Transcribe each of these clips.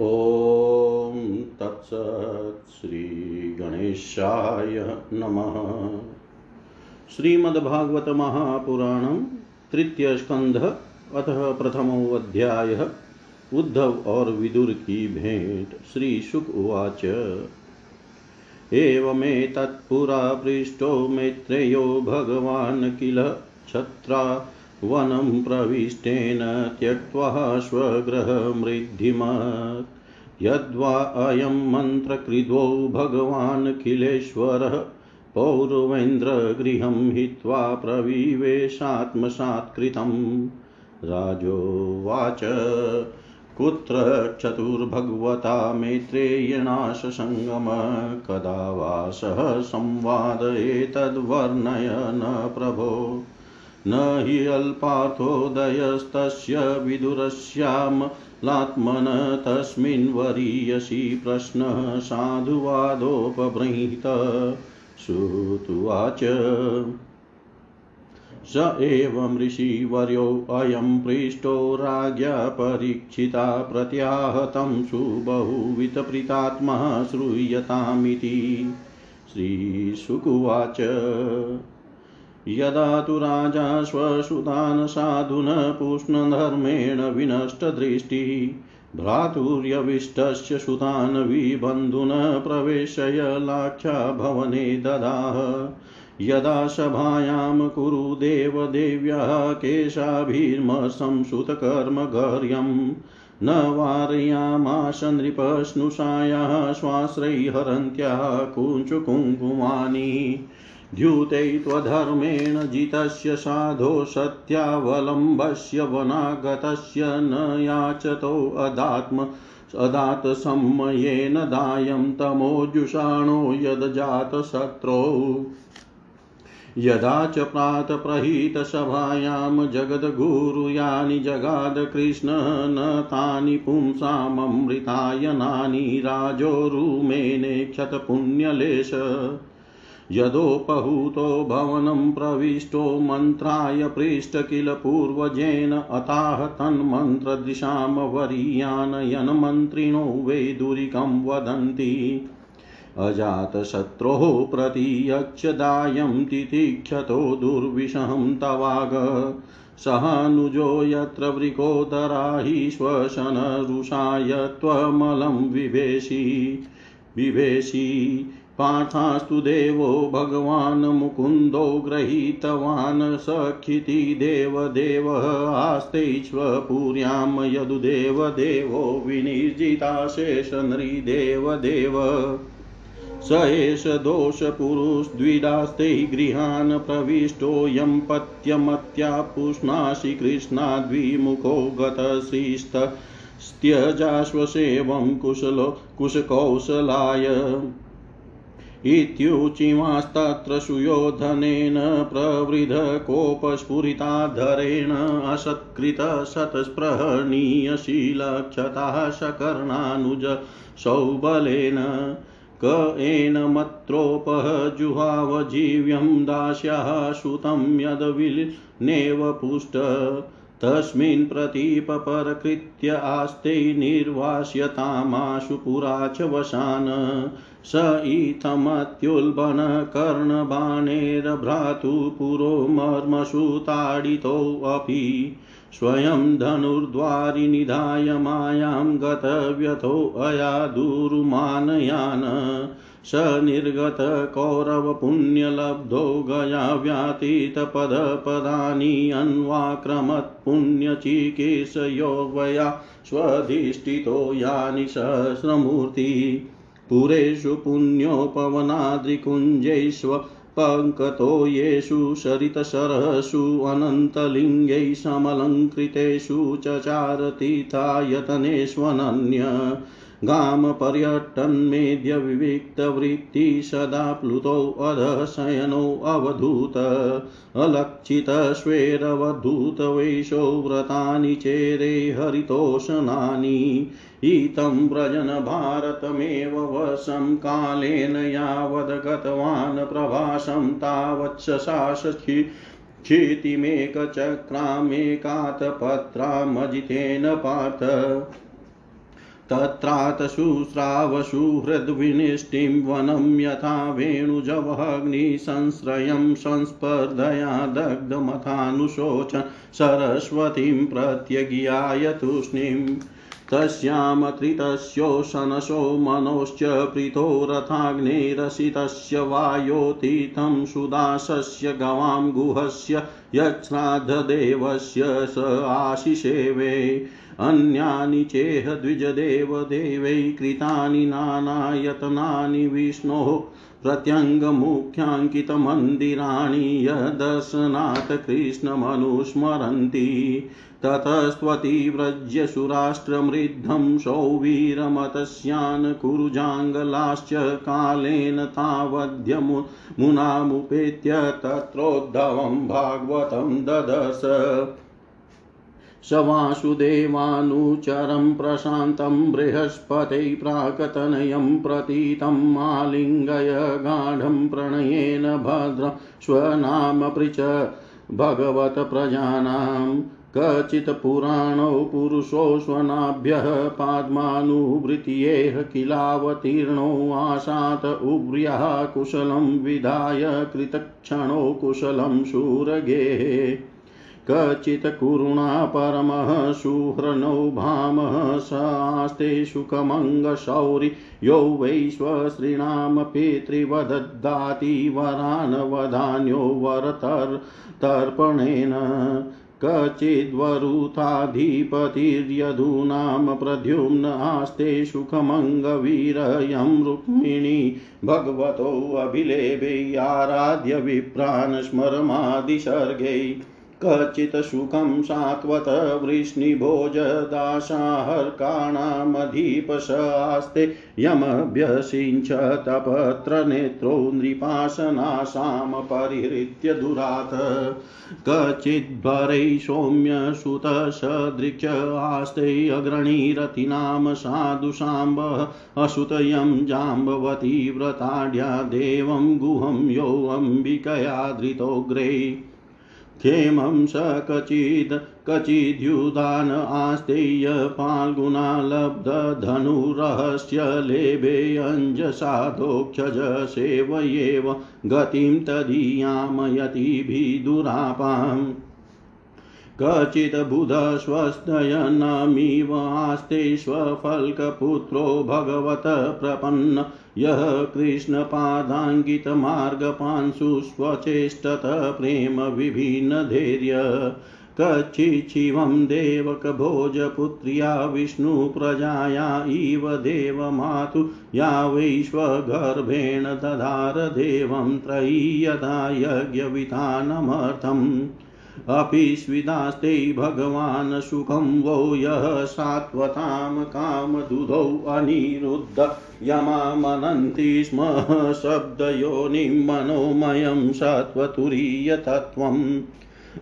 ॐ तत्सत् श्रीगणेशाय नमः। श्रीमद्भागवत महापुराणं तृतीय अतः प्रथमो अध्याय उद्धव और विदुर की भेंट, श्री शुक उवाच। एवमेतत्पुरा पृष्टो मैत्रेयो भगवान् किल क्षत्रा वनं प्रविष्टेन त्यक्त्वा स्वगृहमृद्धिमत् यद्वा अयं मन्त्रकृद्वो भगवानखिलेश्वरः पौरवेन्द्रगृहं हित्वा प्रविवेशात्मसात्कृतं राजोवाच, कुत्र चतुर्भगवता मैत्रेयणाशसङ्गम कदा वा सह संवाद एतद्वर्णय न प्रभो। न हि अल्पार्थोदयस्तस्य विदुरस्यामलात्मन तस्मिन् वरीयसि प्रश्नः साधुवादोपबृंहित। श्रुतुवाच स एवं ऋषिवर्योऽयं पृष्टो राज्ञा परीक्षिता प्रत्याहतं सुबहुवितप्रीतात्मा श्रूयतामिति। श्रीशुकुवाच यदा तु राजा स्वसुतान् साधुन पूष्णधर्मेण विनष्टदृष्टिः, भ्रातुर्यविष्टस्य सुतान् विबन्धुन प्रवेशय लाख्या भवने ददाह। यदा सभायां कुरु देवदेव्यः केशाभिर्मसंसुतकर्मगर्यं, न वारयामाश नृपस्नुषायाः स्वाश्रयहरन्त्याः कुञ्चुकुङ्कुमानि। द्यूते त्वधर्मेण जितस्य साधो सत्यावलम्बस्य वनागतस्य न याचतोऽदात्म अदातसम्मयेन दायं तमोजुषाणो यद्जातशत्रौ। यदा च प्रातप्रहीतसभायां जगद्गुरुयानि जगाद कृष्ण, न तानि पुंसाममृतायनानि राजोरुमेनेक्षतपुण्यलेश यदोपहूतो भवनं प्रविष्टो मन्त्राय पृष्ट किल पूर्वजेन अताह तन्मन्त्रदृशां वरीयान् यन्मन्त्रिणो वैदुरिकं वदन्ति। अजातशत्रोः प्रतीयच्छदायं तितिक्षतो दुर्विषहं तवाग। सहानुजो यत्र वृकोदरा हि श्वसनरुषाय त्वमलं विवेशि विवेशि पार्थास्तु देवो भगवान् मुकुन्दो गृहीतवान् सखिति देवदेवः आस्तेष्वपुर्यां यदुदेवदेवो विनिर्जिताशेषनृदेवदेव स एष दोषपुरुषद्विडास्ते गृहान् प्रविष्टोऽयं पत्यमत्या पुष्णासि कृष्णाद्विमुखो गतश्रीस्तस्त्यजाश्वसेवं कुशलो कुशकौशलाय। इत्युचिमास्तत्र सुयोधनेन प्रवृधकोपस्फुरिताधरेण असत्कृतशतस्पृहणीयशीलक्षताः सकर्णानुज सौबलेन क एनमत्रोपजुहावजीव्यं दास्याः सुतं यद्विनेव पुष्ट तस्मिन् प्रतीपपरकृत्य आस्ते निर्वास्यतामाशु पुरा च वशान्। स इत्थमत्युल्बणकर्णबाणेरभ्रातु पुरो मर्मसु ताडितोऽपि स्वयं धनुर्द्वारि निधाय मायां गतव्यथोऽयादुरुमानयान् स निर्गतकौरवपुण्यलब्धो गयाव्यातीतपदपदानि अन्वाक्रमत्पुण्यचिकीर्षयो स्वधिष्ठितो यानि सहस्रमूर्ति। पुरेषु पुण्योपवनाद्रिकुञ्जैष्व पङ्कतो येषु सरितसरसु अनन्तलिङ्गै समलङ्कृतेषु चचारतीर्थायतनेष्वनन्य गामपर्यटन्मेद्यविविक्तवृत्ति सदा प्लुतोऽधशयनोऽवधूत अलक्षितस्वेरवधूतवेषो व्रतानि चेरे हरितोषणानि। इतं व्रजन भारतमेव वशं, कालेन यावद् गतवान् प्रभासं तावत्सशासि क्षितिमेकचक्रामेकातपत्रामजितेन पार्थ। तत्रातशुश्रावशु हृद्विनिष्टिं वनं यथा वेणुजवह्निसंश्रयं संस्पर्धया दग्धमथानुशोचन् सरस्वतीं प्रत्यज्ञाय तूष्णीम् तस्यां त्रितस्योशनशो मनोश्च प्रीतो रथाग्नेरसितस्य वायोतीतं सुदासस्य गवां गुहस्य यच्छ्राद्धदेवस्य स आशिषेवे अन्यानि चेह द्विजदेवदेवै कृतानि नानायतनानि विष्णोः प्रत्यङ्गमुख्याङ्कितमन्दिराणि यदर्शनात् कृष्णमनुस्मरन्ति। ततस्त्वतिव्रज्य सुराष्ट्रमृद्धं सौवीरमतस्यान् कुरुजाङ्गलाश्च कालेन तावद्यमुनामुपेत्य तत्रोद्धवं भागवतं ददर्श। स वासुदेवानुचरं प्रशान्तं बृहस्पते प्राक्तनयं प्रतीतं मालिङ्गय गाढं प्रणयेन भद्र स्वनाम पृच भगवत्प्रजानां कचित् पुराणौ पुरुषो स्वनाभ्यः पाद्मानुवृत्त्येह किलावतीर्णो आशात् उव्र्यः कुशलं विधाय कृतक्षणो कुशलं शूरगेः कचित् कुरुणा परमः सुहृणो भामः स आस्ते सुखमङ्गशौरि यो वैश्वश्रीणां पितृवदद्दाति वरान् वधान्यो वरतर्पणेन कचिद्वरुथाधिपतिर्यधूनां प्रद्युम्न आस्ते सुखमङ्गवीरयं रुक्मिणी भगवतोऽभिलेभे आराध्य विप्रान् स्मरमादिसर्गै कचित् सुखं सात्वत वृष्णिभोजदाशाहर्काणामधिपशास्ते यमभ्यसिञ्च तपत्रनेत्रो नृपाशनाशां परिहृत्य दुरात् कचिद्भरै सौम्यसुतसदृक्ष आस्ते अग्रणीरतिनां साधुसाम्ब असुतयं जाम्बवती व्रताढ्या देवं गुहं यो अम्बिकया धृतोग्रे क्षेमं स कचिद् कचिद्युधान आस्तेय फाल्गुना लब्धधनुरहस्य लेभे अञ्जसाधोक्षज सेवयेव गतिं तदीयामयतिभिदुरापाम् कचित् बुधस्वस्थयनमिव आस्ते स्वफल्कपुत्रो भगवत प्रपन्न। यः कृष्णपादाङ्गितमार्गपांसु स्वचेष्टत प्रेम विभिन्नधैर्य कच्चिच्छिवं देवकभोजपुत्र्या विष्णुप्रजाया इव देवमातु। या वैश्वगर्भेण दधार देवं त्रयी यदा यज्ञविधानमर्थम्। अपि स्विदास्ते भगवान् सुखं वो यः सात्वतां कामदुधौ अनिरुद्ध यमामनन्ति स्म शब्दयोनिं मनोमयं सत्त्वतुरीयतत्त्वम्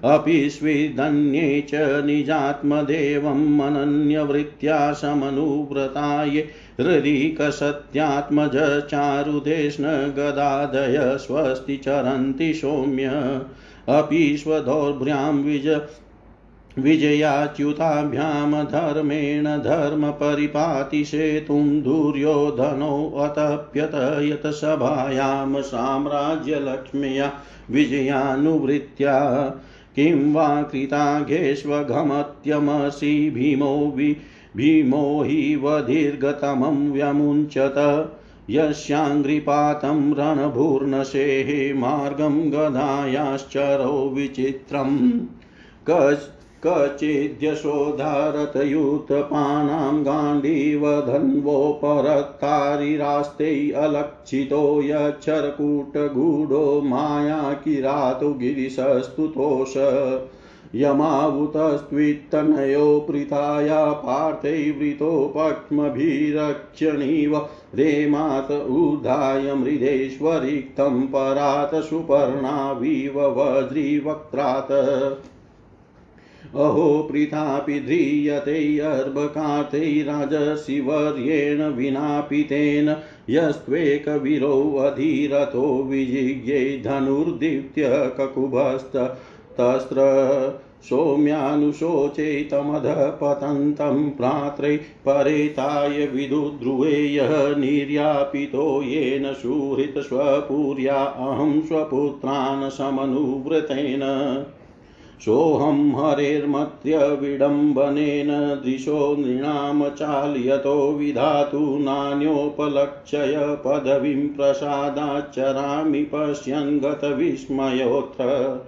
अपि स्विदन्ये च निजात्मदेवं मनन्यवृत्त्या समनुव्रताय हृदिकसत्यात्मज चारुदेष्ण गदादय स्वस्ति चरन्ति सौम्य। अपि स्वदौर्भ्र्यां विज विजयाच्युताभ्यां धर्मेण धर्मपरिपातिसेतुं दुर्योधनोऽतप्यत यतसभायां साम्राज्यलक्ष्म्या विजयानुवृत्त्या। किं वा कृताघेष्वघमत्यमसि भीमो वि भीमो हि वधीर्गतमं व्यमुञ्चत। यस्याङ्घ्रिपातं रणभूर्नशेः मार्गं गदायाश्चरो विचित्रम् कचिद्यशोधारतयुतपानां गाण्डीवधन्वोपरत्तारिरास्ते अलक्षितो यच्छरकूटगूढो मायाकिरातो गिरिशस्तुतोष यमावुतस्त्वित्तनयो पृथाया पार्थैवृतो पक्ष्मभिरक्षणीव रेमात उद्धाय मृदेश्वरिक्तं परात सुपर्णाविव वज्रीवक्त्रात्। अहो पृथापि ध्रियते अर्भकातैराजशिवर्येण विनापितेन यस्त्वेकवीरोऽधीरथो विजिज्ञे धनुर्दीप्त्य ककुभस्तस्त्र सौम्यानुशोचे तमधः पतन्तं प्रात्रै परेताय विदुध्रुवे यः निर्यापितो येन सुहृतस्वपुर्या अहं स्वपुत्रान् समनुव्रतेन सोऽहं हरेर्मत्यविडम्बनेन दृशो नृणां चाल्यतो विधातु नान्योपलक्ष्य पदवीं प्रसादाच्चरामि पश्यन् गतविस्मयोऽत्र।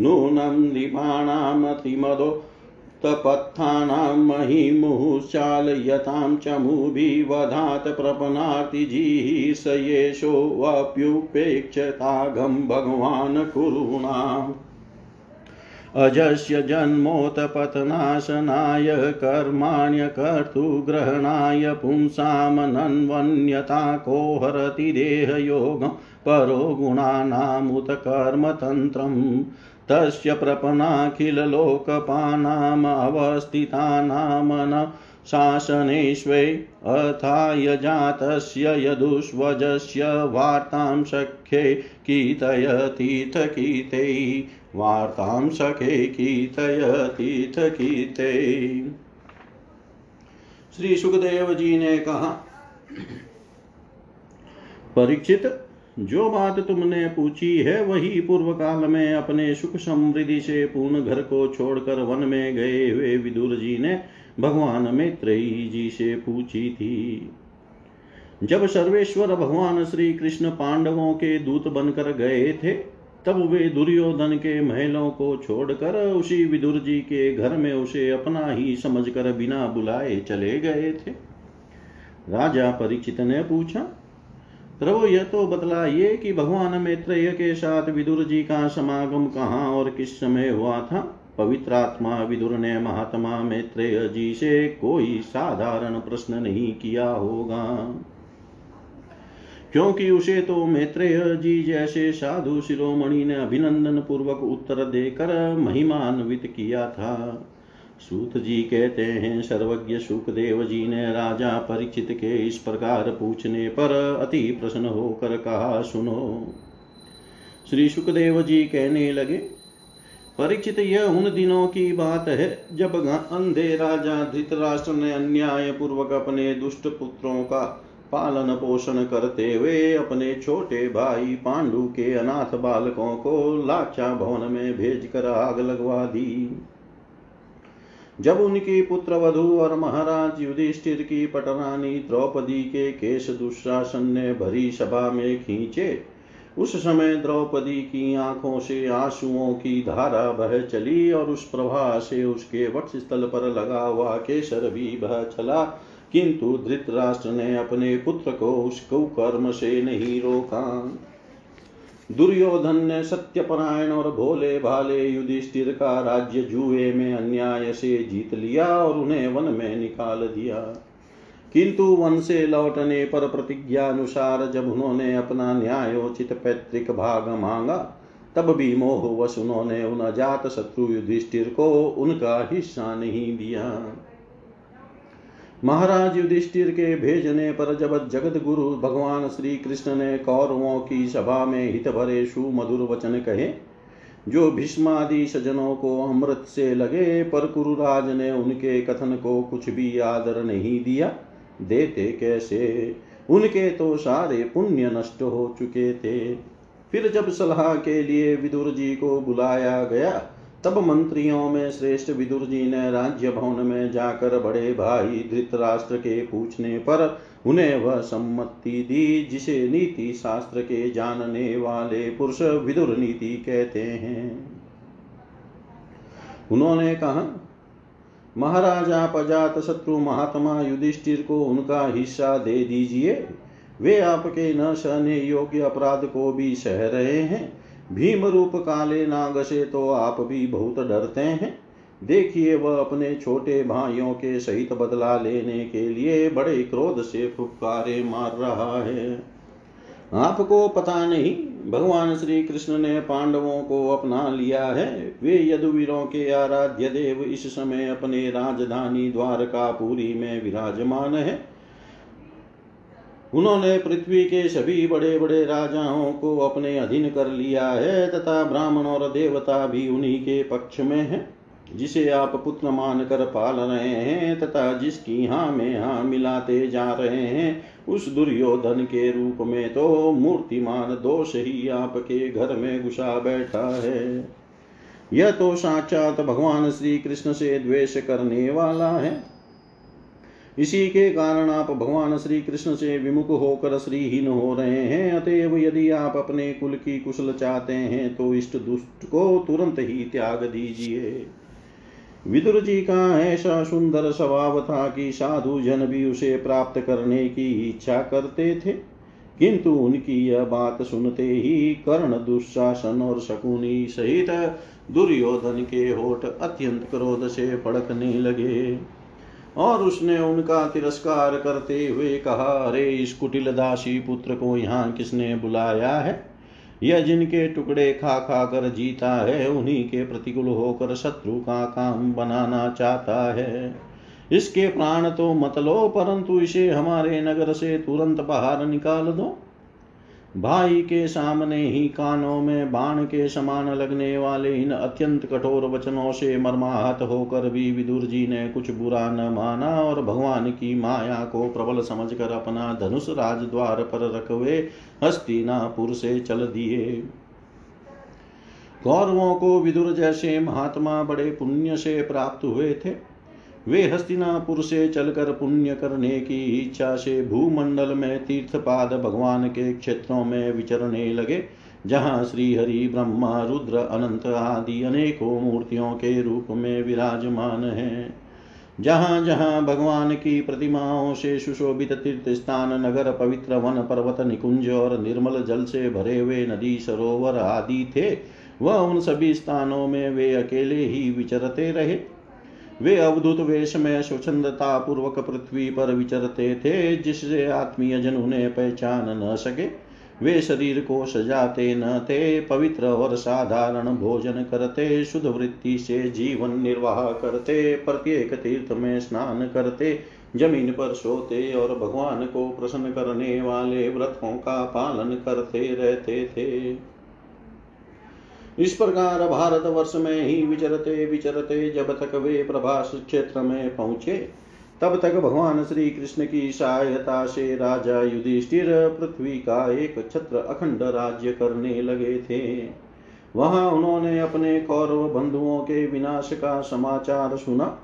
नूनं नृपाणामतिमदो तपत्थानां महिमुश्चालयतां च मुभिवधात् प्रपनातिजिः स येषोऽप्युपेक्षतागं भगवान् कुरूणाम्। अजस्य जन्मोत्पतनाशनाय कर्माण्यकर्तुग्रहणाय पुंसामनन्वन्यता को हरति देहयोगं परो गुणानामुत कर्मतन्त्रम् तस्य प्रपनाखिललोकपानामवस्थितानामन शासनेष्वै अथाय जातस्य यदुष्वजस्य वार्तां सख्ये कीर्तयतीथ कीर्तै वार्तां सखे कीर्तयतीथ कीर्ते श्री सुखदेव जी ने कहा, परीक्षित जो बात तुमने पूछी है वही पूर्व काल में अपने सुख समृद्धि से पूर्ण घर को छोड़कर वन में गए हुए विदुर जी ने भगवान मैत्रेयी जी से पूछी थी। जब सर्वेश्वर भगवान श्री कृष्ण पांडवों के दूत बनकर गए थे, तब वे दुर्योधन के महलों को छोड़कर उसी विदुर जी के घर में उसे अपना ही समझकर बिना बुलाए चले गए थे। राजा परीक्षित ने पूछा प्रभु यह तो बतलाइए कि भगवान मैत्रेय के साथ विदुर जी का समागम कहाँ और किस समय हुआ था? पवित्र आत्मा विदुर ने महात्मा मैत्रेय जी से कोई साधारण प्रश्न नहीं किया होगा। क्योंकि उसे तो मैत्रेय जी जैसे साधु शिरोमणि ने अभिनंदन पूर्वक उत्तर देकर महिमान्वित किया था। सूत जी कहते हैं, सर्वज्ञ सुखदेव जी ने राजा परीक्षित के इस प्रकार पूछने पर अति प्रसन्न होकर कहा, सुनो। श्री सुखदेव जी कहने लगे, परीक्षित, यह उन दिनों की बात है जब अंधे राजा धृतराष्ट्र ने अन्याय पूर्वक अपने दुष्ट पुत्रों का पालन पोषण करते हुए अपने छोटे भाई पांडु के अनाथ बालकों को लाक्षा भवन में भेजकर आग लगवा दी। जब उनकी पुत्र वधु और महाराज युधिष्ठिर की पटरानी द्रौपदी के केश दुशासन ने भरी सभा में खींचे। उस समय द्रौपदी की आँखों से आंसुओं की धारा बह चली और उस प्रभा से उसके वक्ष स्थल पर लगा हुआ केसर भी बह चला। किंतु धृतराष्ट्र ने अपने पुत्र को उस कुकर्म से नहीं रोका। दुर्योधन ने सत्यपरायण और भोले भाले युधिष्ठिर का राज्य जुए में अन्याय से जीत लिया और उन्हें वन में निकाल दिया। किंतु वन से लौटने पर प्रतिज्ञा अनुसार जब उन्होंने अपना न्यायोचित पैतृक भाग मांगा, तब भी मोहवश उन्होंने उन अजात शत्रु युधिष्ठिर को उनका हिस्सा नहीं दिया। महाराज युधिष्ठिर के भेजने पर जब जगत गुरु भगवान श्री कृष्ण ने कौरवों की सभा में हित भरे सुमधुर वचन कहे, जो भीष्मादि सजनों को अमृत से लगे, पर कुरुराज ने उनके कथन को कुछ भी आदर नहीं दिया। देते कैसे? उनके तो सारे पुण्य नष्ट हो चुके थे। फिर जब सलाह के लिए विदुर जी को बुलाया गया तब मंत्रियों में श्रेष्ठ विदुर जी ने राज्य भवन में जाकर बड़े भाई धृतराष्ट्र के पूछने पर उन्हें वह सम्मति दी, जिसे नीति शास्त्र के जानने वाले पुरुष विदुर नीति कहते हैं। उन्होंने कहा, महाराजा पजात शत्रु महात्मा युधिष्ठिर को उनका हिस्सा दे दीजिए। वे आपके न सहने योग्य अपराध को भी सह रहे हैं। भीम रूप काले नाग से तो आप भी बहुत डरते हैं। देखिए वह अपने छोटे भाइयों के सहित बदला लेने के लिए बड़े क्रोध से फुफकारे मार रहा है। आपको पता नहीं, भगवान श्री कृष्ण ने पांडवों को अपना लिया है। वे यदुवीरों के आराध्य देव इस समय अपने राजधानी द्वारकापुरी में विराजमान है। उन्होंने पृथ्वी के सभी बड़े बड़े राजाओं को अपने अधीन कर लिया है, तथा ब्राह्मण और देवता भी उन्हीं के पक्ष में है, जिसे आप पुत्र मान कर पाल रहे हैं, तथा जिसकी हाँ में हाँ मिलाते जा रहे हैं, उस दुर्योधन के रूप में तो मूर्तिमान दोष ही आपके घर में घुसा बैठा है। यह तो साक्षात भगवान श्री कृष्ण से द्वेष करने वाला है। इसी के कारण आप भगवान श्री कृष्ण से विमुख होकर श्रीहीन हो रहे हैं, अतएव यदि आप अपने कुल की कुशल चाहते हैं तो इष्ट दुष्ट को तुरंत ही त्याग दीजिए। विदुर जी का ऐसा सुंदर स्वभाव था कि साधु जन भी उसे प्राप्त करने की इच्छा करते थे, किंतु उनकी यह बात सुनते ही कर्ण दुशासन और शकुनी सहित दुर्योधन के होठ अत्यंत क्रोध से फड़कने लगे। और उसने उनका तिरस्कार करते हुए कहा, अरे, इस कुटिल दासी पुत्र को यहाँ किसने बुलाया है? यह जिनके टुकड़े खा खा कर जीता है, उन्हीं के प्रतिकूल होकर शत्रु का काम बनाना चाहता है। इसके प्राण तो मत लो, परंतु इसे हमारे नगर से तुरंत बाहर निकाल दो। भाई के सामने ही कानों में बाण के समान लगने वाले इन अत्यंत कठोर वचनों से मर्माहत होकर भी विदुर जी ने कुछ बुरा न माना और भगवान की माया को प्रबल समझकर अपना धनुष राजद्वार पर रखवे हस्तिनापुर से चल दिए। कौरवों को विदुर जैसे महात्मा बड़े पुण्य से प्राप्त हुए थे। वे हस्तिनापुर से चलकर पुण्य करने की इच्छा से भूमंडल में तीर्थपाद भगवान के क्षेत्रों में विचरने लगे, जहाँ श्री हरि ब्रह्मा, रुद्र, अनंत आदि अनेकों मूर्तियों के रूप में विराजमान हैं। जहाँ जहाँ भगवान की प्रतिमाओं से सुशोभित तीर्थ स्थान, नगर, पवित्र वन, पर्वत, निकुंज और निर्मल जल से भरे हुए नदी, सरोवर आदि थे, वह उन सभी स्थानों में वे अकेले ही विचरते रहे। वे अवधुत वेश में स्वच्छंदता पूर्वक पृथ्वी पर विचरते थे, जिससे आत्मीय जन उन्हें पहचान न सके। वे शरीर को सजाते न थे, पवित्र और साधारण भोजन करते, शुद्ध वृत्ति से जीवन निर्वाह करते, प्रत्येक तीर्थ में स्नान करते, ज़मीन पर सोते और भगवान को प्रसन्न करने वाले व्रतों का पालन करते रहते थे। इस प्रकार भारत वर्ष में ही विचरते विचरते जब तक वे प्रभास क्षेत्र में पहुँचे, तब तक भगवान श्री कृष्ण की सहायता से राजा युधिष्ठिर पृथ्वी का एक छत्र अखंड राज्य करने लगे थे। वहाँ उन्होंने अपने कौरव बंधुओं के विनाश का समाचार सुना।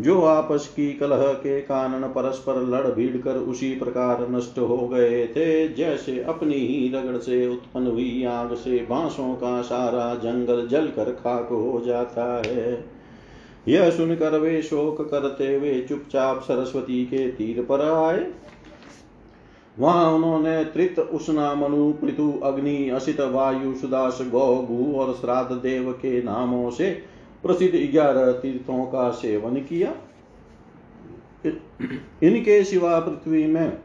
जो आपस की कलह के कारण परस्पर लड़ भीड़ कर उसी प्रकार नष्ट हो गए थे, जैसे अपनी ही रगड़ से उत्पन्न हुई आग से बांसों का सारा जंगल जल कर खाक हो जाता है। यह सुनकर वे शोक करते हुए चुपचाप सरस्वती के तीर पर आए। वहाँ उन्होंने त्रित उष्णा मनु, पृथु अग्नि, असित वायु, सुदास गौ गु और श्राद्ध देव के नामों से प्रसिद्ध ग्यारह तीर्थों का सेवन किया। इनके सिवा पृथ्वी में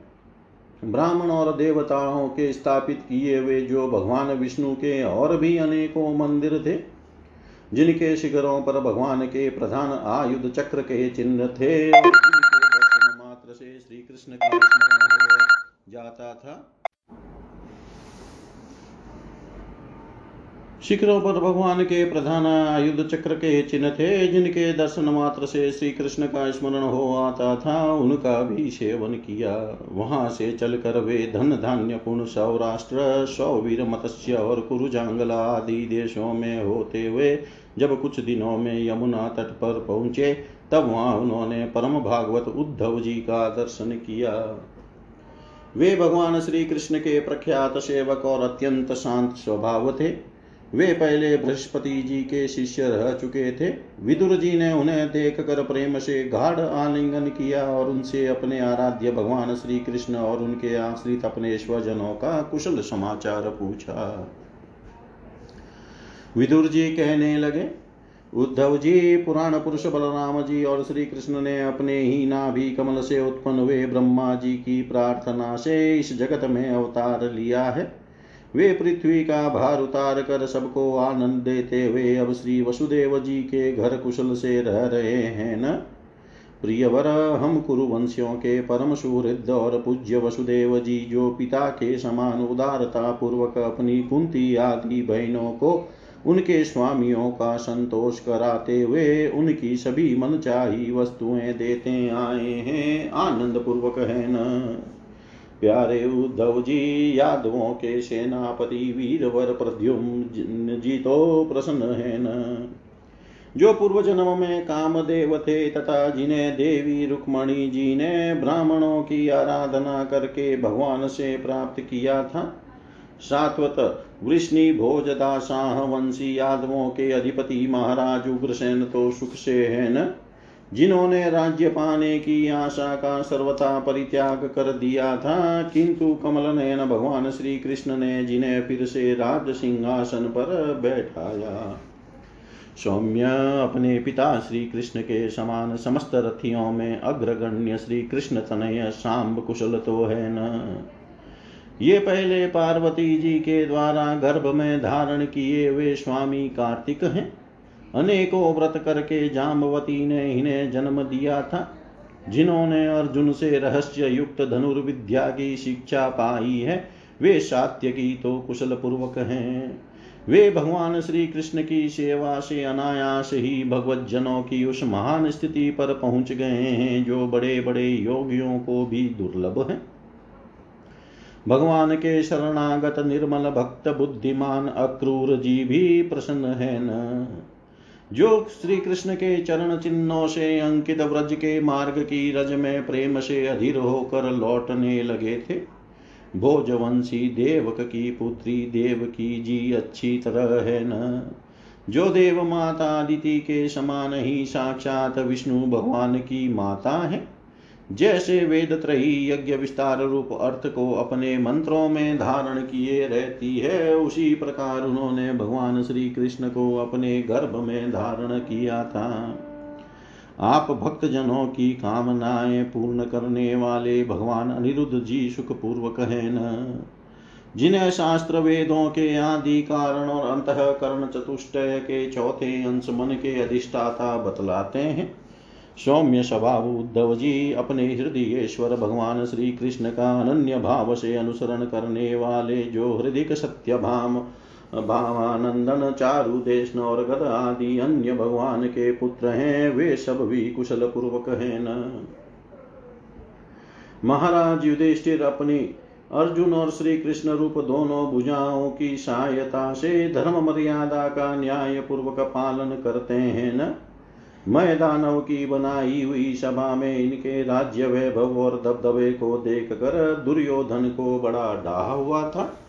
ब्राह्मण और देवताओं के स्थापित किए हुए जो भगवान विष्णु के और भी अनेकों मंदिर थे, जिनके शिखरों पर भगवान के प्रधान आयुध चक्र के चिन्ह थे, और जिनके दर्शन मात्र से श्री कृष्ण का स्मरण हो जाता था। शिखरों पर भगवान के प्रधान आयुध चक्र के चिन्ह थे, जिनके दर्शन मात्र से श्री कृष्ण का स्मरण हो आता था, उनका भी सेवन किया। वहाँ से चलकर वे धन धान्य पूर्ण सौराष्ट्र, सौवीर मत्स्य और कुरुजांगला आदि देशों में होते हुए, जब कुछ दिनों में यमुना तट पर पहुँचे, तब वहाँ उन्होंने परम भागवत उद्धव जी का दर्शन किया। वे भगवान श्री कृष्ण के प्रख्यात सेवक और अत्यंत शांत स्वभाव थे। वे पहले बृहस्पति जी के शिष्य रह चुके थे। विदुर जी ने उन्हें देख कर प्रेम से गाढ़ आलिंगन किया और उनसे अपने आराध्य भगवान श्री कृष्ण और उनके आश्रित अपने स्वजनों का कुशल समाचार पूछा। विदुर जी कहने लगे, उद्धव जी, पुराण पुरुष बलराम जी और श्री कृष्ण ने अपने ही नाभि कमल से उत्पन्न हुए ब्रह्मा जी की प्रार्थना से इस जगत में अवतार लिया है। वे पृथ्वी का भार उतार कर सबको आनंद देते हुए अब श्री वसुदेव जी के घर कुशल से रह रहे हैं न? प्रियवर, हम कुरुवंशियों के परम सुहृद और पूज्य वसुदेव जी, जो पिता के समान उदारता पूर्वक अपनी कुंती आदि बहनों को उनके स्वामियों का संतोष कराते हुए उनकी सभी मनचाही वस्तुएँ देते आए हैं आनंद पूर्वक है न? प्यारे उद्धव जी, यादवों के सेनापति वीरवर प्रद्युम्न जी तो प्रसन्न है न जो पूर्व जन्म में कामदेव थे तथा जिन्हें देवी रुक्मणी जी ने ब्राह्मणों की आराधना करके भगवान से प्राप्त किया था, सात्वत वृष्णि भोजदासाह वंशी यादवों के अधिपति महाराज उग्रसेन तो सुख से है न? जिन्होंने राज्य पाने की आशा का सर्वथा परित्याग कर दिया था, किंतु कमल नयन भगवान श्री कृष्ण ने जिन्हें फिर से राज सिंहासन पर बैठाया। सौम्य अपने पिता श्री कृष्ण के समान समस्त रथियों में अग्रगण्य श्री कृष्ण तनय सांब कुशल तो है न। ये पहले पार्वती जी के द्वारा गर्भ में धारण किए वे स्वामी कार्तिक हैं। अनेकों व्रत करके जाम्बवती ने इन्हें जन्म दिया था। जिन्होंने अर्जुन से रहस्य युक्त धनुर्विद्या की शिक्षा पाई है, वे सात्य की तो कुशल पूर्वक हैं। वे भगवान श्री कृष्ण की सेवा से अनायास ही भगवत जनों की उस महान स्थिति पर पहुँच गए हैं, जो बड़े बड़े योगियों को भी दुर्लभ है। भगवान के शरणागत निर्मल भक्त बुद्धिमान अक्रूर जी भी प्रसन्न है न। जो श्री कृष्ण के चरण चिन्हों से, अंकित व्रज के मार्ग की रज में प्रेम से अधीर होकर लौटने लगे थे। भोजवंशी देवक की पुत्री, देव की जी अच्छी तरह है न। जो देव माता दिति के समान ही साक्षात विष्णु भगवान की माता है। जैसे वेद त्रही यज्ञ विस्तार रूप अर्थ को अपने मंत्रों में धारण किए रहती है, उसी प्रकार उन्होंने भगवान श्री कृष्ण को अपने गर्भ में धारण किया था। आप भक्त जनों की कामनाएँ पूर्ण करने वाले भगवान अनिरुद्ध जी सुख पूर्वक है न। जिन्हें शास्त्र वेदों के आदि कारण और अंतकरण चतुष्टय के चौथे अंश मन के अधिष्ठाता बतलाते हैं सौम्य स्वभाव उद्धव जी अपने हृदयेश्वर भगवान श्री कृष्ण का अनन्य भाव से अनुसरण करने वाले जो हृदय सत्य भाम, भावानंदन, चारु देश और गद आदि अन्य भगवान के पुत्र हैं, वे सब भी कुशल पूर्वक हैं न। महाराज युधिष्ठिर अपनी अर्जुन और श्री कृष्ण रूप दोनों भुजाओं की सहायता से धर्म मर्यादा का न्याय पूर्वक पालन करते हैं न। मैं दानव की बनाई हुई सभा में इनके राज्य वैभव और दबदबे को देख कर दुर्योधन को बड़ा डाह हुआ था।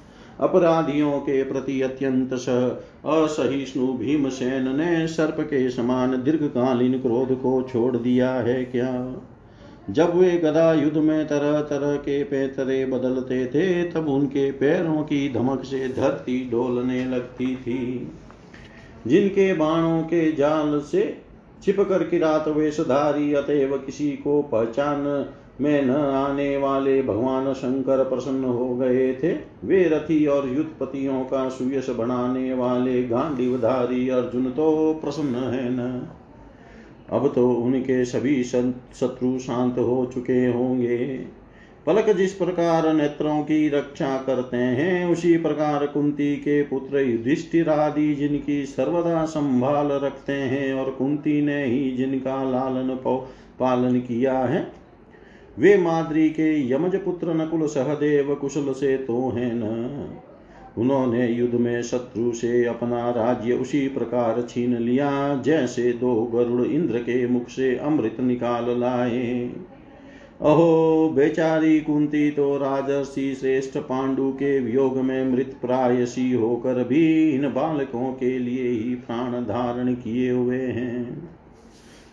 अपराधियों के प्रति अत्यंत सह असहिष्णु भीमसेन ने सर्प के समान दीर्घकालीन क्रोध को छोड़ दिया है क्या? जब वे गदा युद्ध में तरह तरह के पैतरे बदलते थे, तब उनके पैरों की धमक से धरती डोलने लगती थी। जिनके बाणों के जाल से छिप कर किरात वेशधारी अतएव किसी को पहचान में न आने वाले भगवान शंकर प्रसन्न हो गए थे। वे रथी और युद्धपतियों का सुयश बनाने वाले गांडीवधारी अर्जुन तो प्रसन्न है न। अब तो उनके सभी शत्रु शांत हो चुके होंगे। पलक जिस प्रकार नेत्रों की रक्षा करते हैं, उसी प्रकार कुंती के पुत्र युधिष्ठिर आदि जिनकी सर्वदा संभाल रखते हैं और कुंती ने ही जिनका लालन पालन किया है, वे माद्री के यमज पुत्र नकुल सहदेव कुशल से तो है न। उन्होंने युद्ध में शत्रु से अपना राज्य उसी प्रकार छीन लिया, जैसे दो गरुड़ इंद्र के मुख से अमृत निकाल लाए। अहो, बेचारी कुंती तो राजर्षि श्रेष्ठ पांडु के वियोग में मृत प्रायसी होकर भी इन बालकों के लिए ही प्राण धारण किए हुए हैं।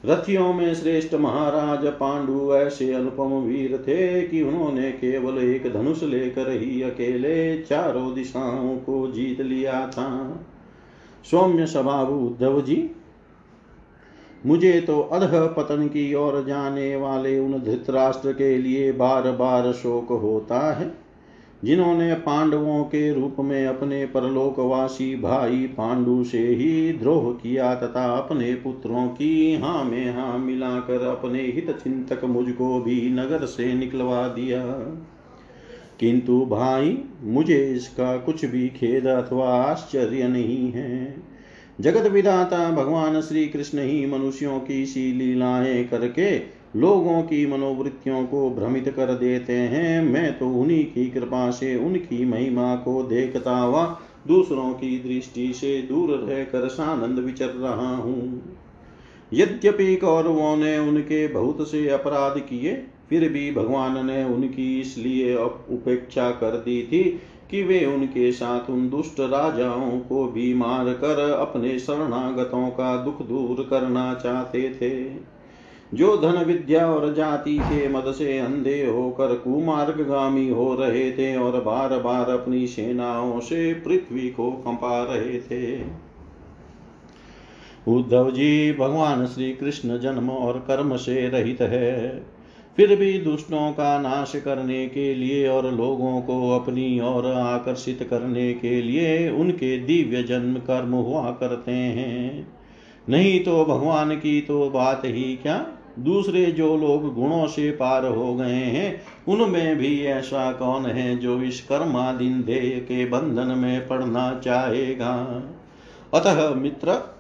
रथियों में श्रेष्ठ महाराज पांडु ऐसे अनुपम वीर थे कि उन्होंने केवल एक धनुष लेकर ही अकेले चारों दिशाओं को जीत लिया था। सौम्य स्वभाव उद्धव जी मुझे तो अध पतन की ओर जाने वाले उन धृतराष्ट्र के लिए बार बार शोक होता है, जिन्होंने पांडवों के रूप में अपने परलोकवासी भाई पांडु से ही द्रोह किया तथा अपने पुत्रों की हाँ में हाँ मिलाकर अपने हित चिंतक मुझको भी नगर से निकलवा दिया। किंतु भाई, मुझे इसका कुछ भी खेद अथवा आश्चर्य नहीं है। जगत विधाता भगवान श्री कृष्ण ही मनुष्यों की सी लीलाएँ करके लोगों की मनोवृत्तियों को भ्रमित कर देते हैं। मैं तो उन्हीं की कृपा से उनकी महिमा को देखता हुआ दूसरों की दृष्टि से दूर रहकर सानंद विचर रहा हूँ। यद्यपि कौरवों ने उनके बहुत से अपराध किए, फिर भी भगवान ने उनकी इसलिए उपेक्षा कर दी थी कि वे उनके साथ उन दुष्ट राजाओं को भी मार कर अपने शरणागतों का दुख दूर करना चाहते थे। जो धन विद्या और जाति के मद से अंधे होकर कुमार्गामी हो रहे थे और बार बार अपनी सेनाओं से पृथ्वी को कंपा रहे थे। उद्धव जी, भगवान श्री कृष्ण जन्म और कर्म से रहित है। फिर भी दुष्टों का नाश करने के लिए और लोगों को अपनी ओर आकर्षित करने के लिए उनके दिव्य जन्म कर्म हुआ करते हैं। नहीं तो भगवान की तो बात ही क्या? दूसरे जो लोग गुणों से पार हो गए हैं, उनमें भी ऐसा कौन है जो इस कर्मादिन देह के बंधन में पड़ना चाहेगा? अतः मित्र,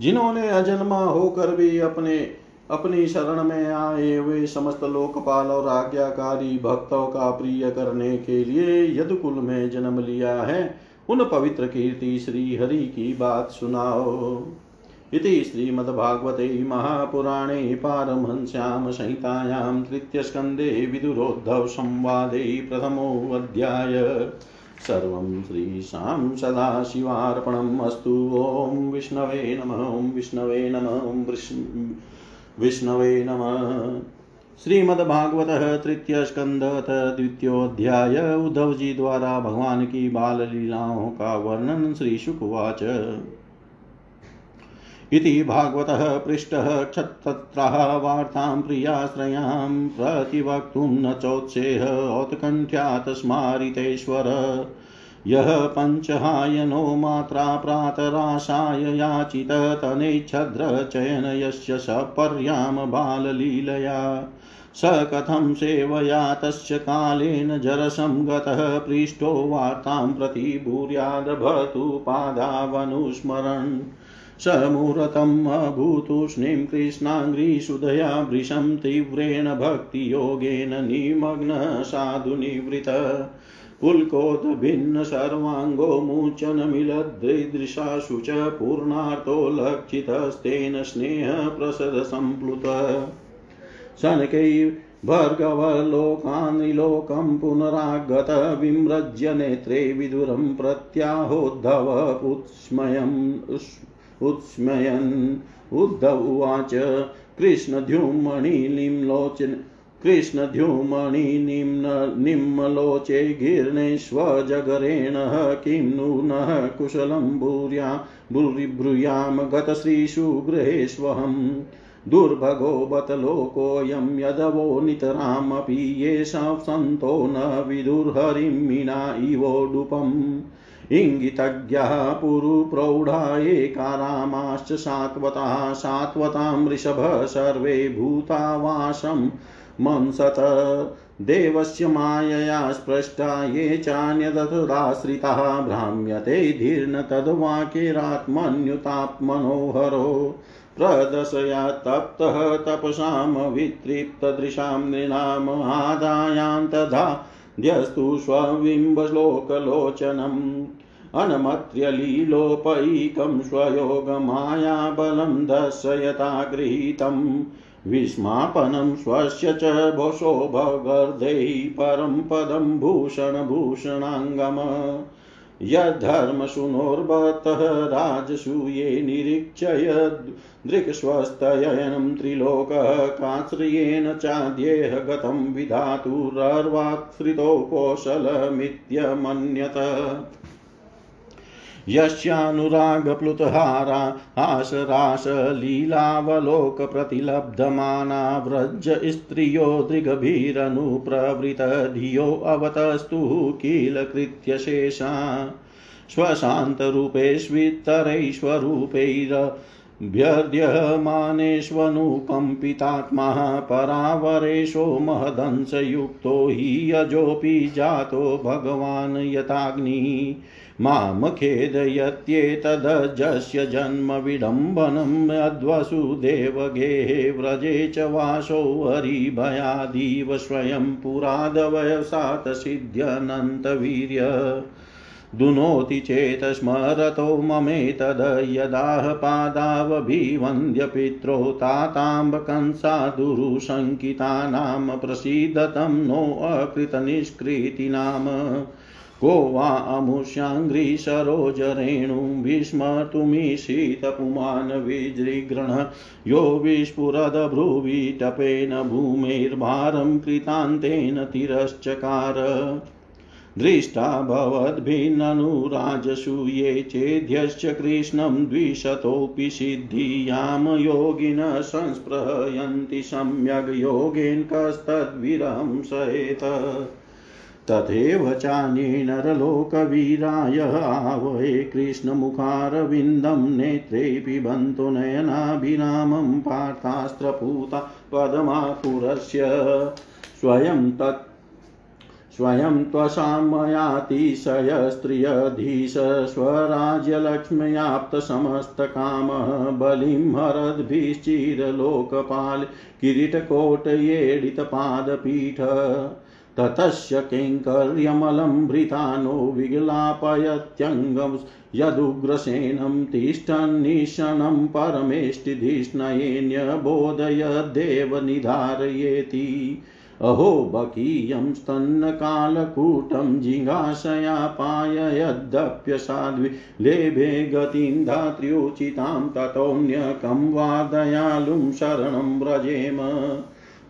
जिन्होंने अजन्मा होकर भी अपने अपनी शरण में आए हुए समस्त लोकपाल और आज्ञाकारी भक्तों का प्रिय करने के लिए यदुकुल में जन्म लिया है। उन पवित्र कीर्ति श्री हरि की बात सुनाओ। इति श्रीमद्भागवते महापुराणे पारमहंस्यां संहितायां तृतीयस्कन्धे विदुरोद्धवसंवादे प्रथमोऽध्याय। सर्वं श्रीशां सदाशिवार्पणम् अस्तु। ॐ विष्णवे नमः। ॐ विष्णवे नमः। ॐ विष्णवे नमः। श्रीमद्भागवत तृतीय स्कंद द्वितीयोध्याय उद्धव जी द्वारा भगवान की बाल लीलाओं का वर्णन श्री शुकवाच इति भागवतः पृष्टः क्षत्तत्रः वार्तां प्रियाश्रयां प्रतिवक्तुं न चोत्सेह औत्कण्ठ्यात् स्मारितेश्वर यः पञ्चहायनो मात्रा प्रातराशाय याचित तनेच्छद्रचयन यस्य सपर्यां बाललीलया। स कथं सेवया तस्य कालेन जरसं गतः पृष्ठो वार्तां प्रति भूर्यादभतु पादावनुस्मरन्। समूर्तम् अभूतूष्णीं वृषं तीव्रेण भक्तियोगेन निमग्न साधुनिवृत पुल्कोद्भिन्न सर्वाङ्गो मुचनमिलदृदृशाशु च पूर्णार्थो लक्षितस्तेन स्नेहप्रसदसम्प्लुत शनकै भर्गवलोकानिलोकं पुनरागत विम्रज्य नेत्रे विदुरं प्रत्याहोद्धव उत्स्मयम् उत्स्मयन्। उद्धव उवाच कृष्णद्युमणिलिम्लोचन कृष्णद्युमणिनिम्लोचे गिर्णेष्वजगरेण किं नु नः कुशलं भूर्या भूरिब्रूयां गतश्रीषु गृहेष्वहम् दुर्भगो बत लोकोऽयं यदवो नितरामपि येषां सन्तो न विदुर्हरिं मीना इवोडुपम् इङ्गितज्ञः पुरुप्रौढा एकारामाश्च सात्वताः सात्वतां वृषभ सर्वे भूतावासं मंसत देवस्य मायया स्पृष्टा, ये चान्यदतदाश्रिताः भ्राम्यते धीर्न तद्वाक्यैरात्मन्युतात्मनोहरो। प्रदशया तप्तः, तपसां वितृप्तदृशां नृणाम् आदायान्तधा, ध्यस्तु स्वबिम्बलोकलोचनम् अनमत्र्यलीलोपैकं स्वयोगमायाबलं दर्शयता गृहीतं विस्मापनं स्वस्य च भोषोभगर्धैः परं पदं भूषणभूषणाङ्गम यद्धर्मशूनोर्बतः राजसूये निरीक्षय दृक्स्वस्तयनं त्रिलोकः काश्रियेण चाद्येह गतं विधातुरर्वात्सृतो कौशलमित्यमन्यत। यस्यानुरागप्लुतहारा हासरासलीलावलोकप्रतिलब्धमाना व्रज स्त्रियो दृगभिरनुप्रवृतधियोऽवतस्तु किल कृत्यशेषा स्वशान्तरूपेष्वितरैश्वरूपैर व्यर्ध्यमानेष्वनुकम्पितात्मा परावरेशो महदंशयुक्तो हि यजोऽपि जातो भगवान् यथाग्निः माँ खेदयत्येतदजस्य जन्म विडम्बनम् अद्वसुदेवगेः व्रजे च वासो हरिभयादिव स्वयं पुरादवयसात् सिद्ध्यनन्तवीर्य दुनोति चेत् स्मरतो ममेतद यदाह पादावभिवन्द्यपित्रो ताताम्बकंसादुरुशङ्कितानां प्रसीदतं नो अकृतनिष्कृतिनाम। को वा अमुष्याङ्घ्रिसरोजरेणु विस्मर्तुमीशितपुमान् विजृगृह्ण यो विस्फुरदभ्रुविटपेन भूमेर्भारं कृतान्तेन तिरश्चकार। दृष्टा भवद्भिन्ननुराजसूये चेद्यश्च कृष्णं द्विशतोऽपि सिद्धियाँ योगिनः संस्पृहयन्ति सम्यग् योगेन कस्तद्विरहं सहेत। तथैव चान्ये नरलोकवीराय आवहे कृष्णमुखारविन्दं नेत्रे पिबन्तो नयनाभिरामं पार्थास्त्रपूता पदमाकुरस्य। स्वयं तत् स्वयं त्वसामयातिशयस्त्रियधीश स्वराज्यलक्ष्म्याप्तसमस्तकामः बलिं हरद्भिश्चिरलोकपाल किरीटकोटयेडितपादपीठ। ततस्य कैङ्कर्यमलं भृतानो विगलापयत्यङ्गं यदुग्रसेनं तिष्ठन्निशनं परमेष्टिधिष्णयेन्यबोधयद्देव निधारयेति अहो बकीयं स्तन्नकालकूटं जिघाशयापाय यद्यप्यसाध्वि लेभे गतिं धात्र्युचितां ततोऽन्यकं वा दयालुं शरणं व्रजेम।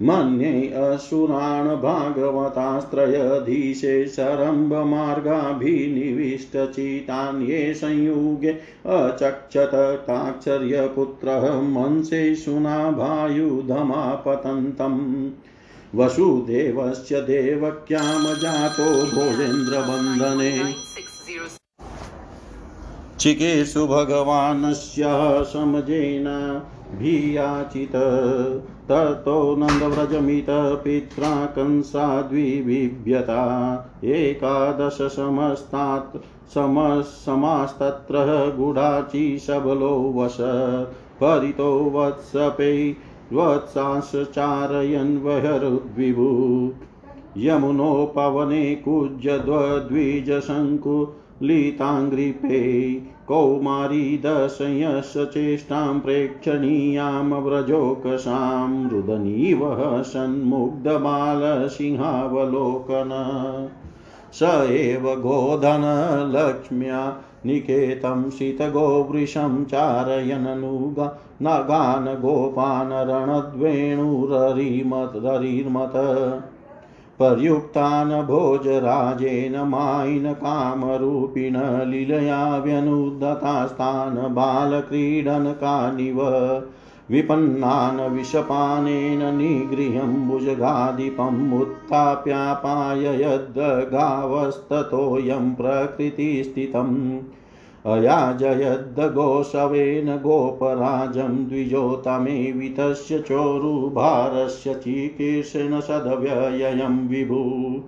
मन्ये असुरान् भागवतास्त्रयधीशे सरम्भमार्गाभिनिविष्टचितान् ये संयुगे अचक्षत ताक्षर्यपुत्रः मनसे सुनाभायुधमापतन्तम्। वसुदेवस्य देवक्यां जातो भोजेन्द्रबन्धने चिकेषु भगवानस्य समजेन भियाचित, ततो नन्दव्रजमित पित्रा कंसाद्विबिभ्यता। एकादशसमस्तात् समस्तत्र गुडाची सबलो वस परितो वत्सपै त्वत्साश्चारयन् वहरुद्विभु यमुनोपवने कुज्यद्वद्विजशङ्कुलिताङ्घ्रिपे कौमारीदशयश्चेष्टां प्रेक्षणीयां व्रजोकसां रुदनीवः सन्मुग्धबालसिंहावलोकन स एव गोधनलक्ष्म्या निकेतं शीतगोवृषं चारयननुगा नागान् गोपान् रणद्वेणुररिमत पर्युक्तान् भोजराजेन मायिन कामरूपिण लीलया व्यनुदतास्तान् बालक्रीडनकानिव। विपन्नान् विषपानेन निगृह्यं भुजगाधिपम् उत्थाप्यापाययद्गावस्ततोऽयं प्रकृतिस्थितम्। अयाजयद्गोशवेन गोपराजं द्विजोतमेवितस्य चोरुभारस्य चिकीर्षेण सदव्ययं विभु।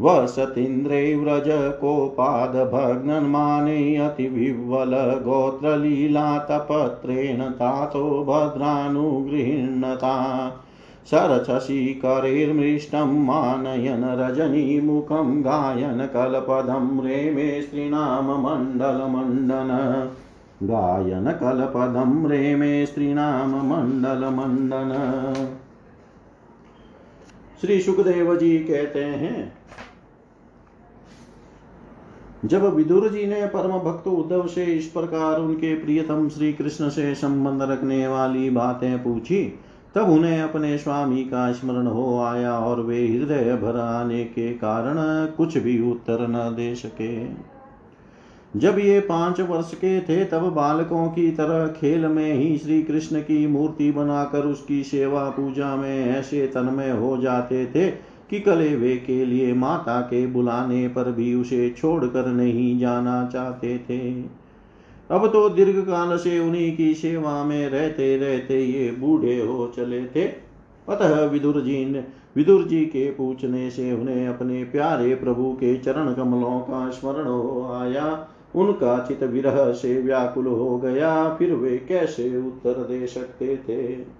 वसतीन्द्रे व्रजकोपादभग्नन्माने अतिविह्वलगोत्रलीलातपत्रेण तातो भद्रानुगृह्णता। सरचशीकरैर्मृष्टं मानयन् रजनीमुखं गायन् कलपदं रेमे स्त्रीणाममण्डलमण्डन गायन कलपदं रेमे स्त्रीणाममण्डलमण्डन श्री सुखदेव जी कहते हैं जब विदुर जी ने परम भक्त उद्धव से इस प्रकार उनके प्रियतम श्री कृष्ण से संबंध रखने वाली बातें पूछी, तब उन्हें अपने स्वामी का स्मरण हो आया और वे हृदय भर आने के कारण कुछ भी उत्तर न दे सके। जब ये पाँच वर्ष के थे, तब बालकों की तरह खेल में ही श्री कृष्ण की मूर्ति बनाकर उसकी सेवा पूजा में ऐसे तन्मय हो जाते थे कि कलेवे के लिए माता के बुलाने पर भी उसे छोड़कर नहीं जाना चाहते थे। अब तो दीर्घ काल से उन्हीं की सेवा में रहते रहते ये बूढ़े हो चले थे। अतः विदुर जी ने, विदुर जी के पूछने से उन्हें अपने प्यारे प्रभु के चरण कमलों का स्मरण हो आया। उनका चित विरह से व्याकुल हो गया। फिर वे कैसे उत्तर दे सकते थे?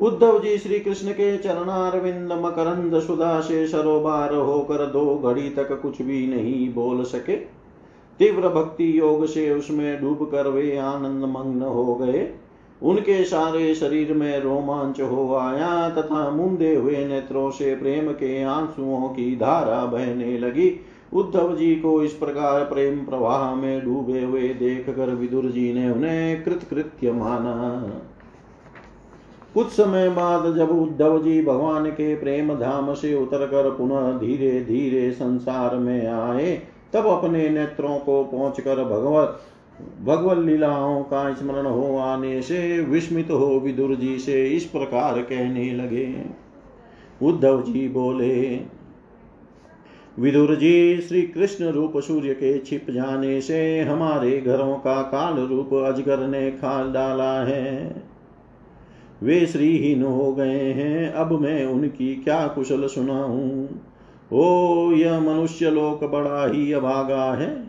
उद्धव जी श्री कृष्ण के चरणारविंद मकरंद सुधा से सरोबार होकर दो घड़ी तक कुछ भी नहीं बोल सके। तीव्र भक्ति योग से उसमें डूब कर वे आनंद मग्न हो गए। उनके सारे शरीर में रोमांच हो आया तथा मुंदे हुए नेत्रों से प्रेम के आंसुओं की धारा बहने लगी। उद्धव जी को इस प्रकार प्रेम प्रवाह में डूबे हुए देख कर विदुर जी ने उन्हें कृतकृत्य माना। कुछ समय बाद जब उद्धव जी भगवान के प्रेम धाम से उतर कर पुनः धीरे धीरे संसार में आए, तब अपने नेत्रों को पहुंचकर भगवत भगवत लीलाओं का स्मरण हो आने से विस्मित हो विदुर जी से इस प्रकार कहने लगे। उद्धव जी बोले, विदुर जी श्री कृष्ण रूप सूर्य के छिप जाने से हमारे घरों का काल रूप अजगर ने खाल डाला है। वे श्रीहीन हो गए हैं। अब मैं उनकी क्या कुशल सुनाऊं? ओ, यह मनुष्य लोक बड़ा ही अभागा है।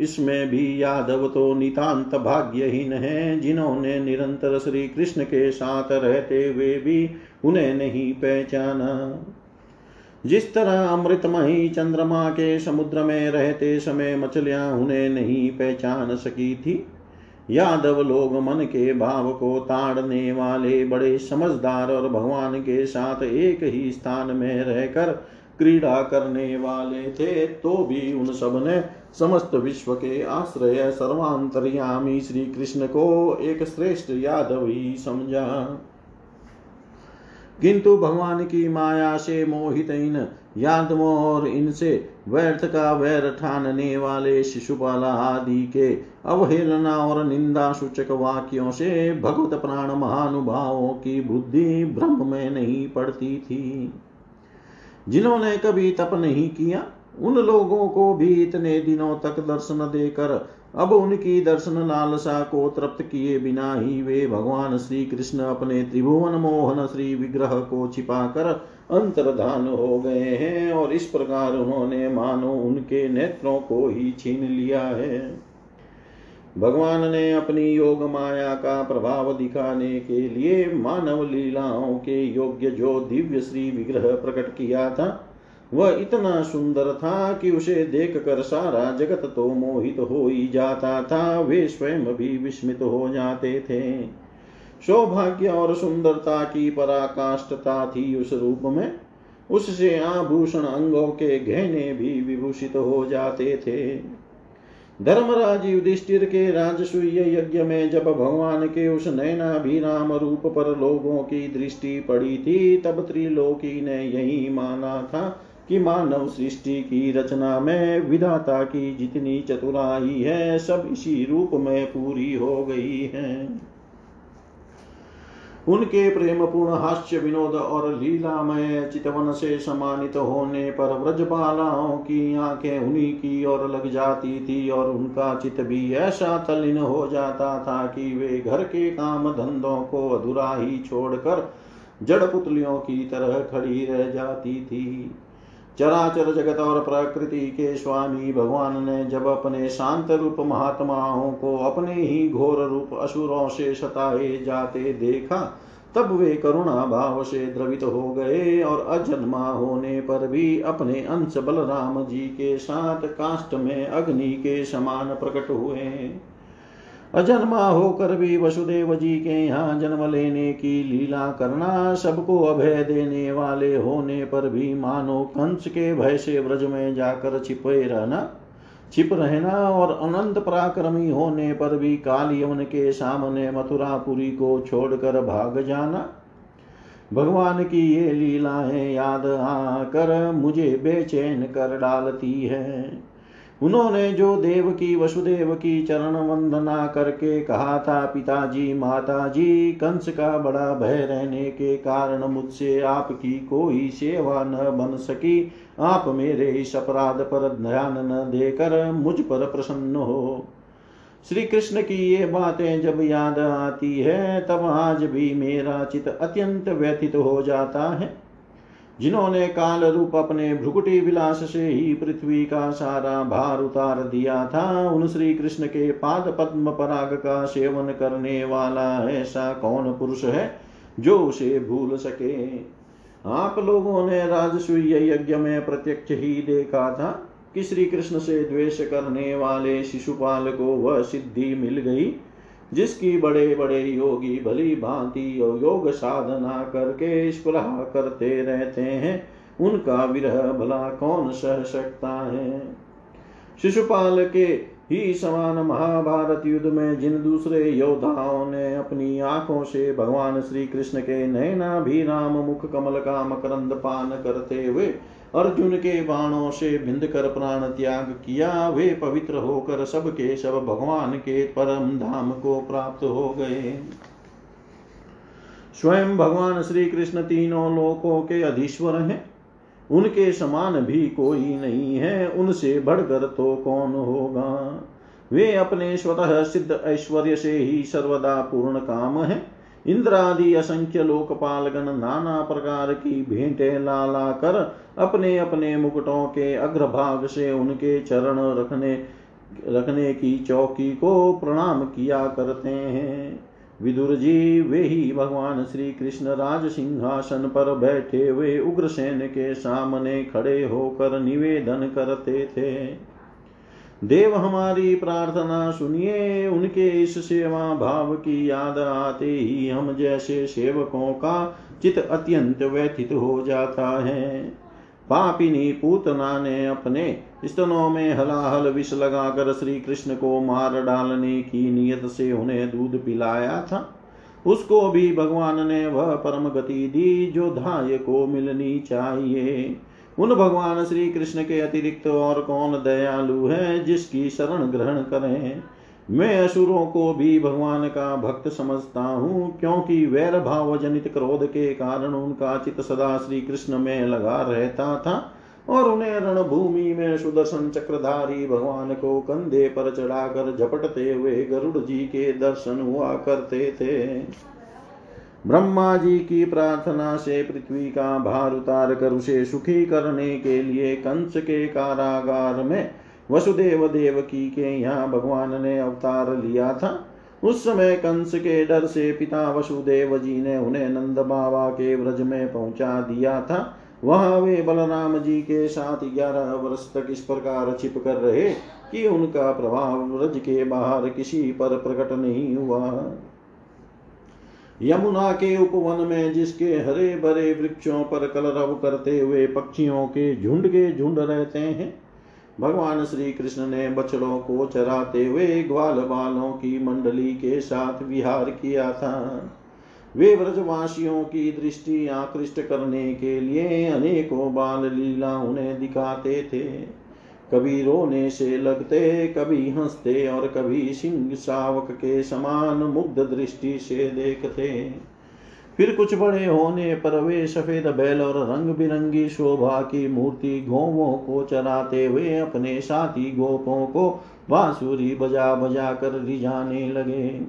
इसमें भी यादव तो नितांत भाग्यहीन है, जिन्होंने निरंतर श्री कृष्ण के साथ रहते हुए भी उन्हें नहीं पहचाना। जिस तरह अमृतमयी चंद्रमा के समुद्र में रहते समय मछलियाँ उन्हें नहीं पहचान सकी थी यादव लोग मन के भाव को ताड़ने वाले बड़े समझदार और भगवान के साथ एक ही स्थान में रहकर क्रीड़ा करने वाले थे तो भी उन सबने समस्त विश्व के आश्रय सर्वांतरयामी श्री कृष्ण को एक श्रेष्ठ यादव ही समझा। किंतु भगवान की माया से मोहित इन यादवों और इनसे व्यर्थ का वैर ठानने वाले शिशुपाला आदि के अवहेलना और निंदा सूचक वाक्यों से भगवत प्राण महानुभावों की बुद्धि ब्रह्म में नहीं पड़ती थी। जिन्होंने कभी तप नहीं किया, उन लोगों को भी इतने दिनों तक दर्शन देकर अब उनकी दर्शन लालसा को तृप्त किए बिना ही वे भगवान श्री कृष्ण अपने त्रिभुवन मोहन श्री विग्रह को छिपाकर अंतर्धान हो गए हैं और इस प्रकार उन्होंने मानो उनके नेत्रों को ही छीन लिया है। भगवान ने अपनी योग माया का प्रभाव दिखाने के लिए मानव लीलाओं के योग्य जो दिव्य श्री विग्रह प्रकट किया था वह इतना सुंदर था कि उसे देख कर सारा जगत तो मोहित हो ही जाता था। वे स्वयं भी विस्मित हो जाते थे। सौभाग्य और सुंदरता की पराकाष्ठता थी उस रूप में। उससे आभूषण अंगों के गहने भी विभूषित हो जाते थे। धर्मराज युधिष्ठिर के राजसूय यज्ञ में जब भगवान के उस नैनाभिराम रूप पर लोगों की दृष्टि पड़ी थी, तब त्रिलोकी ने यही माना था कि मानव सृष्टि की रचना में विधाता की जितनी चतुराई है, सब इसी रूप में पूरी हो गई है। उनके प्रेम पूर्ण हास्य विनोद और लीलामय चितवन से सम्मानित होने पर व्रजपालाओं की आँखें उन्हीं की ओर लग जाती थी और उनका चित भी ऐसा तल्लीन हो जाता था कि वे घर के काम धंधों को अधूरा ही छोड़कर जड़ पुतलियों की तरह खड़ी रह जाती थी। चराचर जगत और प्रकृति के स्वामी भगवान ने जब अपने शांत रूप महात्माओं को अपने ही घोर रूप असुरों से सताए जाते देखा, तब वे करुणा भाव से द्रवित हो गए और अजन्मा होने पर भी अपने अंश बलराम जी के साथ काष्ट में अग्नि के समान प्रकट हुए। अजन्मा होकर भी वसुदेव जी के यहाँ जन्म लेने की लीला करना सबको अभय देने वाले होने पर भी मानो कंस के भय से व्रज में जाकर छिपे रहना, छिप रहना और अनंत पराक्रमी होने पर भी काल यवन के सामने मथुरापुरी को छोड़कर भाग जाना। भगवान की ये लीलाएँ याद आकर मुझे बेचैन कर डालती है। उन्होंने जो देव की, वसुदेव की चरण वंदना करके कहा था पिताजी, माताजी, कंस का बड़ा भय रहने के कारण मुझसे आपकी कोई सेवा न बन सकी। आप मेरे इस अपराध पर ध्यान न देकर मुझ पर प्रसन्न हो। श्री कृष्ण की ये बातें जब याद आती है, तब आज भी मेरा चित अत्यंत व्यथित हो जाता है। जिन्होंने काल रूप अपने भ्रुकुटी विलास से ही पृथ्वी का सारा भार उतार दिया था, उन श्री कृष्ण के पाद पद्म पराग का सेवन करने वाला ऐसा कौन पुरुष है जो उसे भूल सके? आप लोगों ने राजसूय यज्ञ में प्रत्यक्ष ही देखा था कि श्री कृष्ण से द्वेष करने वाले शिशुपाल को वह सिद्धि मिल गई। जिसकी बड़े बड़े योगी भली भांति योग साधना करके स्पृह करते रहते हैं, उनका विरह भला कौन सह सकता है? शिशुपाल के ही समान महाभारत युद्ध में जिन दूसरे योद्धाओं ने अपनी आँखों से भगवान श्री कृष्ण के नैना भी राम मुख कमल का मकरंद पान करते हुए अर्जुन के बाणों से भिंद कर प्राण त्याग किया, वे पवित्र होकर सब के सब भगवान के परम धाम को प्राप्त हो गए। स्वयं भगवान श्री कृष्ण तीनों लोकों के अधीश्वर हैं। उनके समान भी कोई नहीं है, उनसे बढ़कर तो कौन होगा? वे अपने स्वतः सिद्ध ऐश्वर्य से ही सर्वदा पूर्ण काम है। इंद्र आदि असंख्य लोकपालगण नाना प्रकार की भेंटे ला ला कर अपने अपने मुकुटों के अग्रभाग से उनके चरण रखने रखने की चौकी को प्रणाम किया करते हैं। विदुर जी, वे ही भगवान श्री कृष्ण राज सिंहासन पर बैठे हुए उग्रसेन के सामने खड़े होकर निवेदन करते थे। देव हमारी प्रार्थना सुनिए, उनके इस सेवा भाव की याद आते ही हम जैसे सेवकों का चित अत्यंत व्यथित हो जाता है। पापिनी पूतना ने अपने स्तनों में हलाहल विष लगाकर श्री कृष्ण को मार डालने की नियत से उन्हें दूध पिलाया था। उसको भी भगवान ने वह परम गति दी जो धाय को मिलनी चाहिए। उन भगवान श्री कृष्ण के अतिरिक्त और कौन दयालु है जिसकी शरण ग्रहण करें? मैं असुरों को भी भगवान का भक्त समझता हूँ, क्योंकि वैर भाव जनित क्रोध के कारण उनका चित सदा श्री कृष्ण में लगा रहता था और उन्हें रणभूमि में सुदर्शन चक्रधारी भगवान को कंधे पर चढ़ाकर झपटते हुए गरुड़ जी के दर्शन हुआ करते थे। ब्रह्मा जी की प्रार्थना से पृथ्वी का भार उतार कर उसे सुखी करने के लिए कंस के कारागार में वसुदेव देवकी के यहाँ भगवान ने अवतार लिया था। उस समय कंस के डर से पिता वसुदेव जी ने उन्हें नंद बाबा के व्रज में पहुँचा दिया था। वहाँ वे बलराम जी के साथ ग्यारह वर्ष तक इस प्रकार छिप कर रहे कि उनका प्रभाव व्रज के बाहर किसी पर प्रकट नहीं हुआ। यमुना के उपवन में जिसके हरे भरे वृक्षों पर कलरव करते हुए पक्षियों के झुंड के झुंड रहते हैं, भगवान श्री कृष्ण ने बछड़ों को चराते हुए ग्वाल बालों की मंडली के साथ विहार किया था। वे व्रजवासियों की दृष्टि आकृष्ट करने के लिए अनेकों बाल लीला उन्हें दिखाते थे। कभी रोने से लगते, कभी हँसते और कभी सिंह शावक के समान मुग्ध दृष्टि से देखते। फिर कुछ बड़े होने पर वे सफ़ेद बैल और रंग बिरंगी शोभा की मूर्ति गोवों को चराते हुए अपने साथी गोपों को बांसुरी बजा बजा कर रिझाने लगे।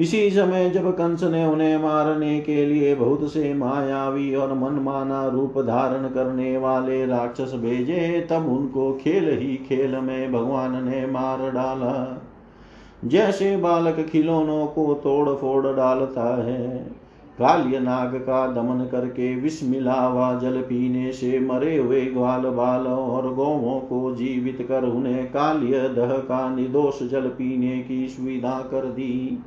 इसी समय जब कंस ने उन्हें मारने के लिए बहुत से मायावी और मनमाना रूप धारण करने वाले राक्षस भेजे, तब उनको खेल ही खेल में भगवान ने मार डाला। जैसे बालक खिलौनों को तोड़ फोड़ डालता है काल्य नाग का दमन करके विष मिला हुआ जल पीने से मरे हुए ग्वाल बाल और गौवों को जीवित कर उन्हें काल्य दह का निर्दोष जल पीने की सुविधा कर दी।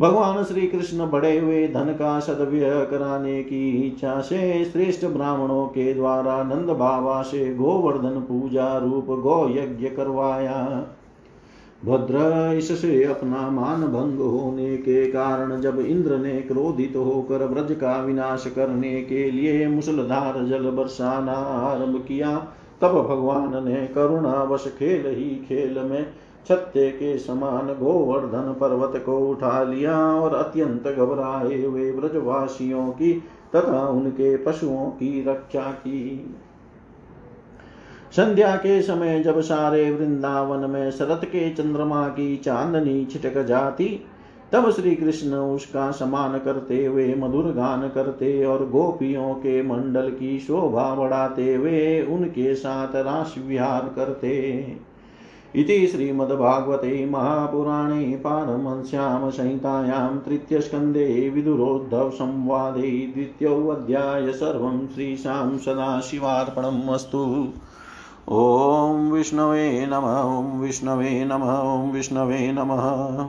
भगवान श्री कृष्ण बड़े हुए धन का सदव्यय कराने की इच्छा से श्रेष्ठ ब्राह्मणों के द्वारा नंद बाबा से गोवर्धन पूजा रूप गो यज्ञ करवाया। भद्र इससे अपना मान भंग होने के कारण जब इंद्र ने क्रोधित होकर व्रज का विनाश करने के लिए मुसलधार जल बरसाना आरंभ किया, तब भगवान ने करुणावश खेल ही खेल में छत्ते के समान गोवर्धन पर्वत को उठा लिया और अत्यंत घबराए हुए ब्रजवासियों की तथा उनके पशुओं की रक्षा की। संध्या के समय जब सारे वृंदावन में शरत के चंद्रमा की चांदनी छिटक जाती, तब श्री कृष्ण उसका समान करते हुए, मधुर गान करते और गोपियों के मंडल की शोभा बढ़ाते हुए उनके साथ रास विहार करते। इति श्रीमद्भागवते महापुराणे पारमंस्यां संहितायां तृतीयस्कन्धे विदुरोद्धवसंवादे द्वितीयोऽध्याय सर्वं श्रीशां सदाशिवार्पणम् अस्तु। ॐ विष्णवे नमः, ॐ विष्णवे नमः, ॐ विष्णवे नमः।